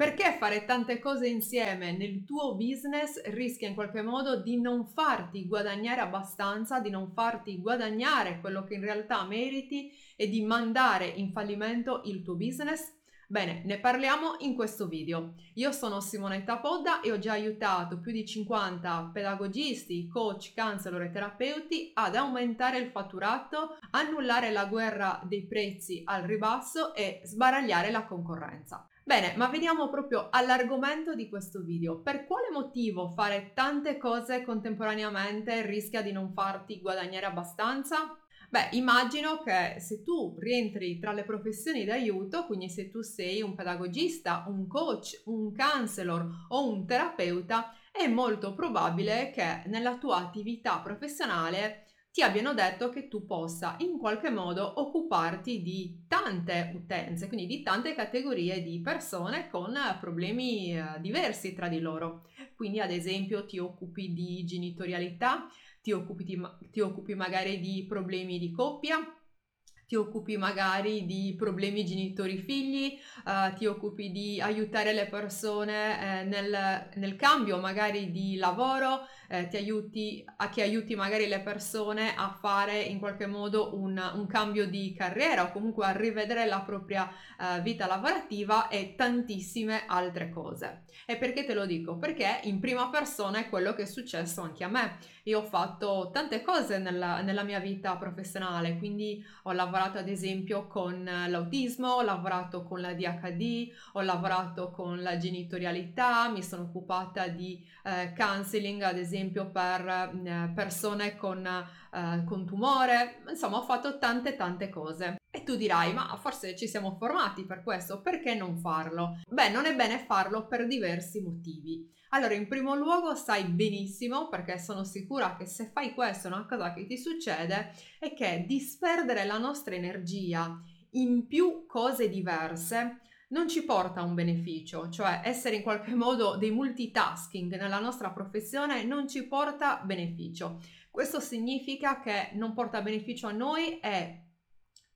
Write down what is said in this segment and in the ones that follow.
Perché fare tante cose insieme nel tuo business rischia in qualche modo di non farti guadagnare abbastanza, di non farti guadagnare quello che in realtà meriti e di mandare in fallimento il tuo business? Bene, ne parliamo in questo video. Io sono Simonetta Podda e ho già aiutato più di 50 pedagogisti, coach, counselor e terapeuti ad aumentare il fatturato, annullare la guerra dei prezzi al ribasso e sbaragliare la concorrenza. Bene, ma veniamo proprio all'argomento di questo video. Per quale motivo fare tante cose contemporaneamente rischia di non farti guadagnare abbastanza? Beh, immagino che se tu rientri tra le professioni d'aiuto, quindi se tu sei un pedagogista, un coach, un counselor o un terapeuta, è molto probabile che nella tua attività professionale ti abbiano detto che tu possa in qualche modo occuparti di tante utenze, quindi di tante categorie di persone con problemi eh, diversi tra di loro. Quindi ad esempio ti occupi di genitorialità, ti occupi, di, ti occupi magari di problemi di coppia, ti occupi magari di problemi genitori-figli, uh, ti occupi di aiutare le persone eh, nel, nel, cambio magari di lavoro, eh, ti aiuti a che aiuti magari le persone a fare in qualche modo un, un cambio di carriera o comunque a rivedere la propria uh, vita lavorativa e tantissime altre cose. E perché te lo dico? Perché in prima persona è quello che è successo anche a me. Io ho fatto tante cose nella, nella mia vita professionale, quindi ho lavorato ad esempio con l'autismo, ho lavorato con la DHD, ho lavorato con la genitorialità, mi sono occupata di eh, counseling ad esempio per eh, persone con, eh, con tumore, insomma ho fatto tante tante cose. E tu dirai, ma forse ci siamo formati per questo, perché non farlo? Beh, non è bene farlo per diversi motivi. Allora, in primo luogo sai benissimo, perché sono sicura che se fai questo una cosa che ti succede è che disperdere la nostra energia in più cose diverse non ci porta a un beneficio, cioè essere in qualche modo dei multitasking nella nostra professione non ci porta beneficio. Questo significa che non porta beneficio a noi e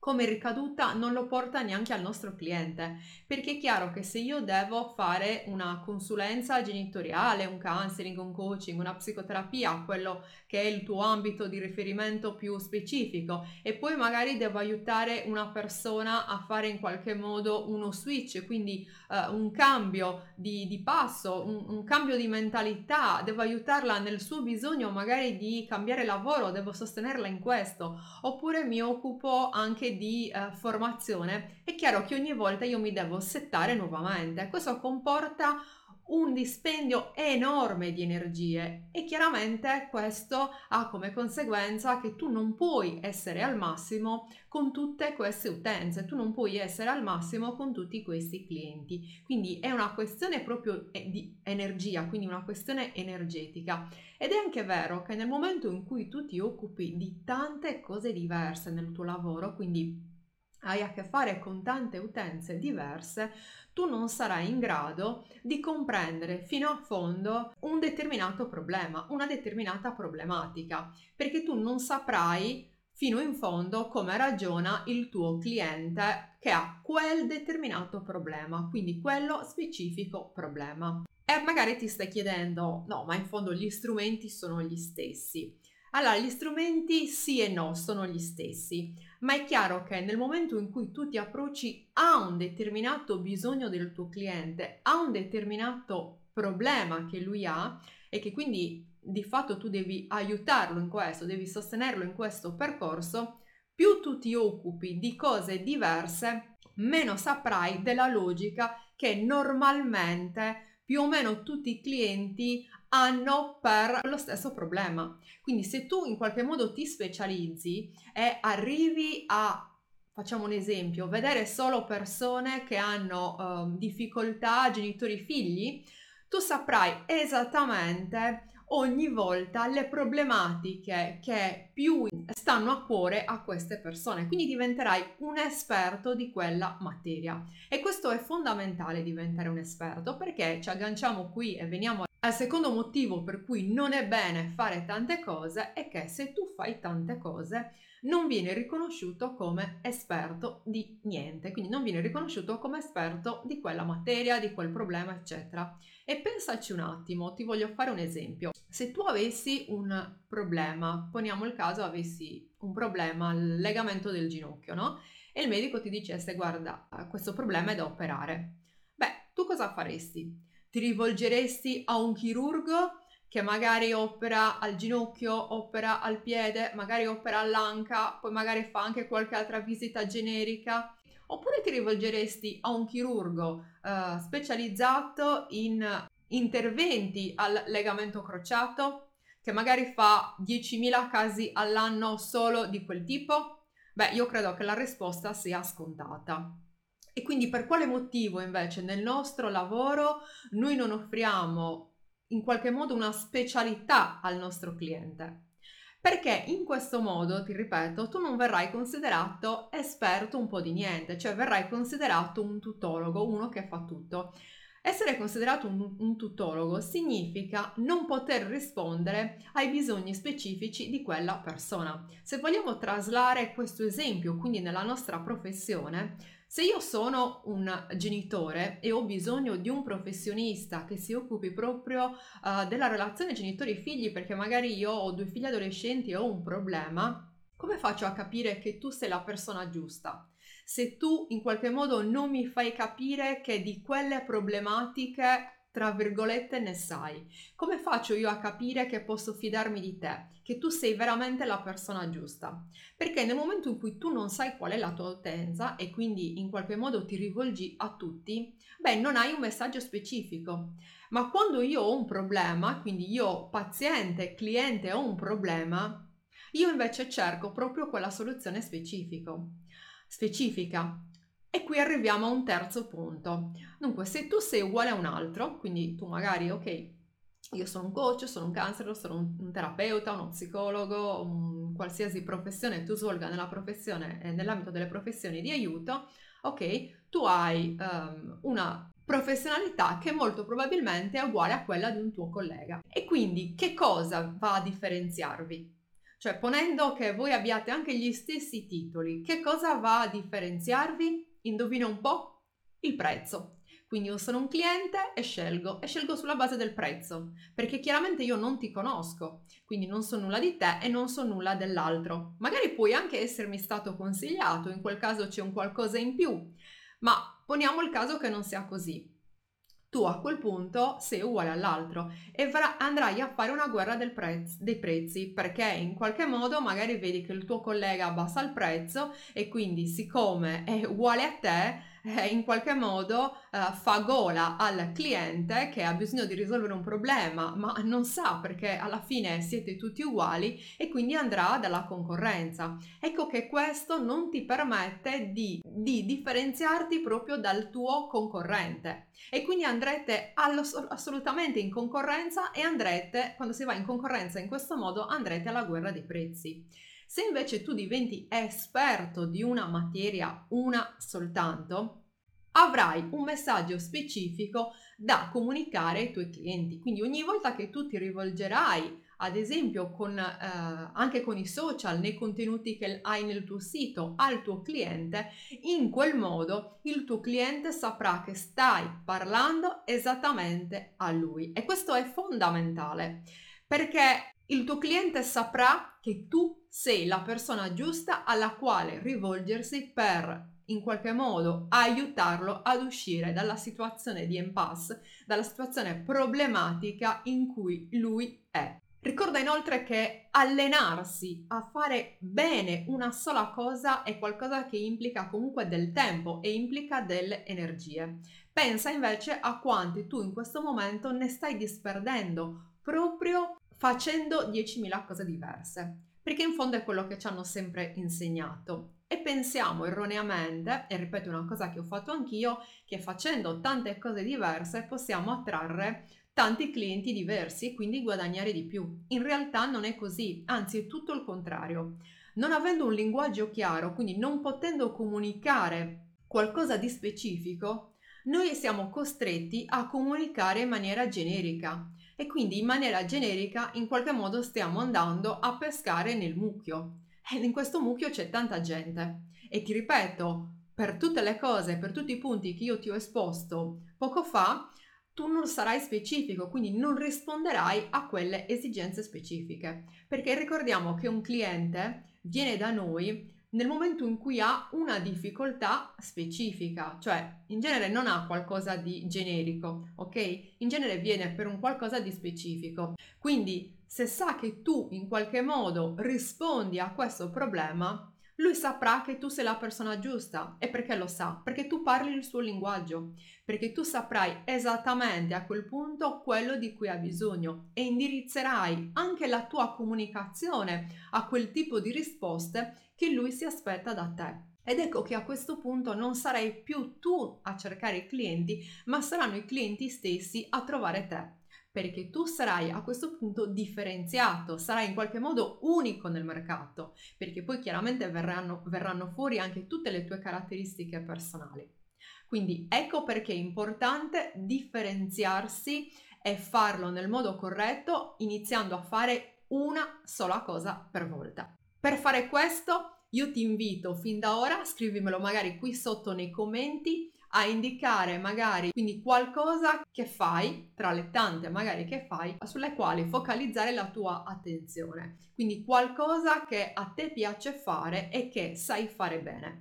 come ricaduta non lo porta neanche al nostro cliente, perché è chiaro che se io devo fare una consulenza genitoriale, un counseling, un coaching, una psicoterapia, quello che è il tuo ambito di riferimento più specifico, e poi magari devo aiutare una persona a fare in qualche modo uno switch, quindi uh, un cambio di, di passo, un, un cambio di mentalità, devo aiutarla nel suo bisogno magari di cambiare lavoro, devo sostenerla in questo, oppure mi occupo anche di eh, formazione, è chiaro che ogni volta io mi devo settare nuovamente. Questo comporta un dispendio enorme di energie e chiaramente questo ha come conseguenza che tu non puoi essere al massimo con tutte queste utenze, tu non puoi essere al massimo con tutti questi clienti. Quindi è una questione proprio eh, di energia, quindi una questione energetica. Ed è anche vero che nel momento in cui tu ti occupi di tante cose diverse nel tuo lavoro, quindi hai a che fare con tante utenze diverse, tu non sarai in grado di comprendere fino a fondo un determinato problema, una determinata problematica, perché tu non saprai fino in fondo come ragiona il tuo cliente che ha quel determinato problema, quindi quello specifico problema. E magari ti stai chiedendo, no, ma in fondo gli strumenti sono gli stessi. Allora, gli strumenti sì e no sono gli stessi, ma è chiaro che nel momento in cui tu ti approcci a un determinato bisogno del tuo cliente, a un determinato problema che lui ha e che quindi di fatto tu devi aiutarlo in questo, devi sostenerlo in questo percorso, più tu ti occupi di cose diverse, meno saprai della logica che normalmente più o meno tutti i clienti hanno per lo stesso problema. Quindi se tu in qualche modo ti specializzi e arrivi a facciamo un esempio, vedere solo persone che hanno uh, difficoltà, genitori, figli, tu saprai esattamente ogni volta le problematiche che più stanno a cuore a queste persone. Quindi diventerai un esperto di quella materia. E questo è fondamentale diventare un esperto perché ci agganciamo qui e veniamo al secondo motivo per cui non è bene fare tante cose è che se tu fai tante cose non viene riconosciuto come esperto di niente, quindi non viene riconosciuto come esperto di quella materia, di quel problema, eccetera. E pensaci un attimo, ti voglio fare un esempio. Se tu avessi un problema, poniamo il caso avessi un problema al legamento del ginocchio, no? E il medico ti dicesse guarda, questo problema è da operare. Beh, tu cosa faresti? Ti rivolgeresti a un chirurgo che magari opera al ginocchio, opera al piede, magari opera all'anca, poi magari fa anche qualche altra visita generica. Oppure ti rivolgeresti a un chirurgo eh, specializzato in interventi al legamento crociato, che magari fa 10.000 casi all'anno solo di quel tipo? Beh, io credo che la risposta sia scontata. E quindi per quale motivo invece nel nostro lavoro noi non offriamo in qualche modo una specialità al nostro cliente. Perché in questo modo, ti ripeto, tu non verrai considerato esperto un po' di niente, cioè verrai considerato un tutologo, uno che fa tutto. Essere considerato un, un, tutologo significa non poter rispondere ai bisogni specifici di quella persona. Se vogliamo traslare questo esempio quindi nella nostra professione, se io sono un genitore e ho bisogno di un professionista che si occupi proprio uh, della relazione genitori-figli perché magari io ho due figli adolescenti e ho un problema, come faccio a capire che tu sei la persona giusta? Se tu in qualche modo non mi fai capire che di quelle problematiche tra virgolette ne sai. Come faccio io a capire che posso fidarmi di te, che tu sei veramente la persona giusta? Perché nel momento in cui tu non sai qual è la tua utenza e quindi in qualche modo ti rivolgi a tutti, beh, non hai un messaggio specifico. Ma quando io ho un problema, quindi io paziente, cliente ho un problema, io invece cerco proprio quella soluzione specifica. Specifica, e qui arriviamo a un terzo punto. Dunque, se tu sei uguale a un altro, quindi tu magari, ok, io sono un coach, sono un counselor, sono un, un terapeuta, uno psicologo, un, qualsiasi professione tu svolga nella professione, eh, nell'ambito delle professioni di aiuto, ok, tu hai um, una professionalità che molto probabilmente è uguale a quella di un tuo collega. E quindi che cosa va a differenziarvi? Cioè, ponendo che voi abbiate anche gli stessi titoli, che cosa va a differenziarvi? Indovina un po'? Il prezzo. Quindi io sono un cliente e scelgo, e scelgo sulla base del prezzo, perché chiaramente io non ti conosco, quindi non so nulla di te e non so nulla dell'altro. Magari puoi anche essermi stato consigliato, in quel caso c'è un qualcosa in più, ma poniamo il caso che non sia così tu a quel punto sei uguale all'altro e andrai a fare una guerra prez- dei prezzi perché in qualche modo magari vedi che il tuo collega abbassa il prezzo e quindi siccome è uguale a te eh, in qualche modo eh, fa gola al cliente che ha bisogno di risolvere un problema ma non sa perché alla fine siete tutti uguali e quindi andrà dalla concorrenza. Ecco che questo non ti permette di, di differenziarti proprio dal tuo concorrente e quindi andrete assolutamente in concorrenza e andrete, quando si va in concorrenza in questo modo, andrete alla guerra dei prezzi. Se invece tu diventi esperto di una materia, una soltanto, avrai un messaggio specifico da comunicare ai tuoi clienti. Quindi ogni volta che tu ti rivolgerai, ad esempio con, eh, anche con i social, nei contenuti che hai nel tuo sito, al tuo cliente, in quel modo il tuo cliente saprà che stai parlando esattamente a lui. E questo è fondamentale perché il tuo cliente saprà che tu sei la persona giusta alla quale rivolgersi per in qualche modo aiutarlo ad uscire dalla situazione di impasse, dalla situazione problematica in cui lui è. Ricorda inoltre che allenarsi a fare bene una sola cosa è qualcosa che implica comunque del tempo e implica delle energie. Pensa invece a quanti tu in questo momento ne stai disperdendo proprio facendo 10.000 cose diverse, perché in fondo è quello che ci hanno sempre insegnato. E pensiamo erroneamente, e ripeto una cosa che ho fatto anch'io, che facendo tante cose diverse possiamo attrarre tanti clienti diversi e quindi guadagnare di più. In realtà non è così, anzi è tutto il contrario. Non avendo un linguaggio chiaro, quindi non potendo comunicare qualcosa di specifico, noi siamo costretti a comunicare in maniera generica e quindi in maniera generica in qualche modo stiamo andando a pescare nel mucchio. E in questo mucchio c'è tanta gente. E ti ripeto, per tutte le cose, per tutti i punti che io ti ho esposto poco fa, tu non sarai specifico, quindi non risponderai a quelle esigenze specifiche. Perché ricordiamo che un cliente viene da noi nel momento in cui ha una difficoltà specifica, cioè in genere non ha qualcosa di generico, ok? In genere viene per un qualcosa di specifico. Quindi se sa che tu in qualche modo rispondi a questo problema, lui saprà che tu sei la persona giusta. E perché lo sa? Perché tu parli il suo linguaggio, perché tu saprai esattamente a quel punto quello di cui ha bisogno e indirizzerai anche la tua comunicazione a quel tipo di risposte che lui si aspetta da te. Ed ecco che a questo punto non sarai più tu a cercare i clienti, ma saranno i clienti stessi a trovare te perché tu sarai a questo punto differenziato, sarai in qualche modo unico nel mercato, perché poi chiaramente verranno, verranno fuori anche tutte le tue caratteristiche personali. Quindi ecco perché è importante differenziarsi e farlo nel modo corretto, iniziando a fare una sola cosa per volta. Per fare questo io ti invito fin da ora, scrivimelo magari qui sotto nei commenti, a indicare magari quindi qualcosa che fai tra le tante magari che fai sulle quali focalizzare la tua attenzione. Quindi qualcosa che a te piace fare e che sai fare bene.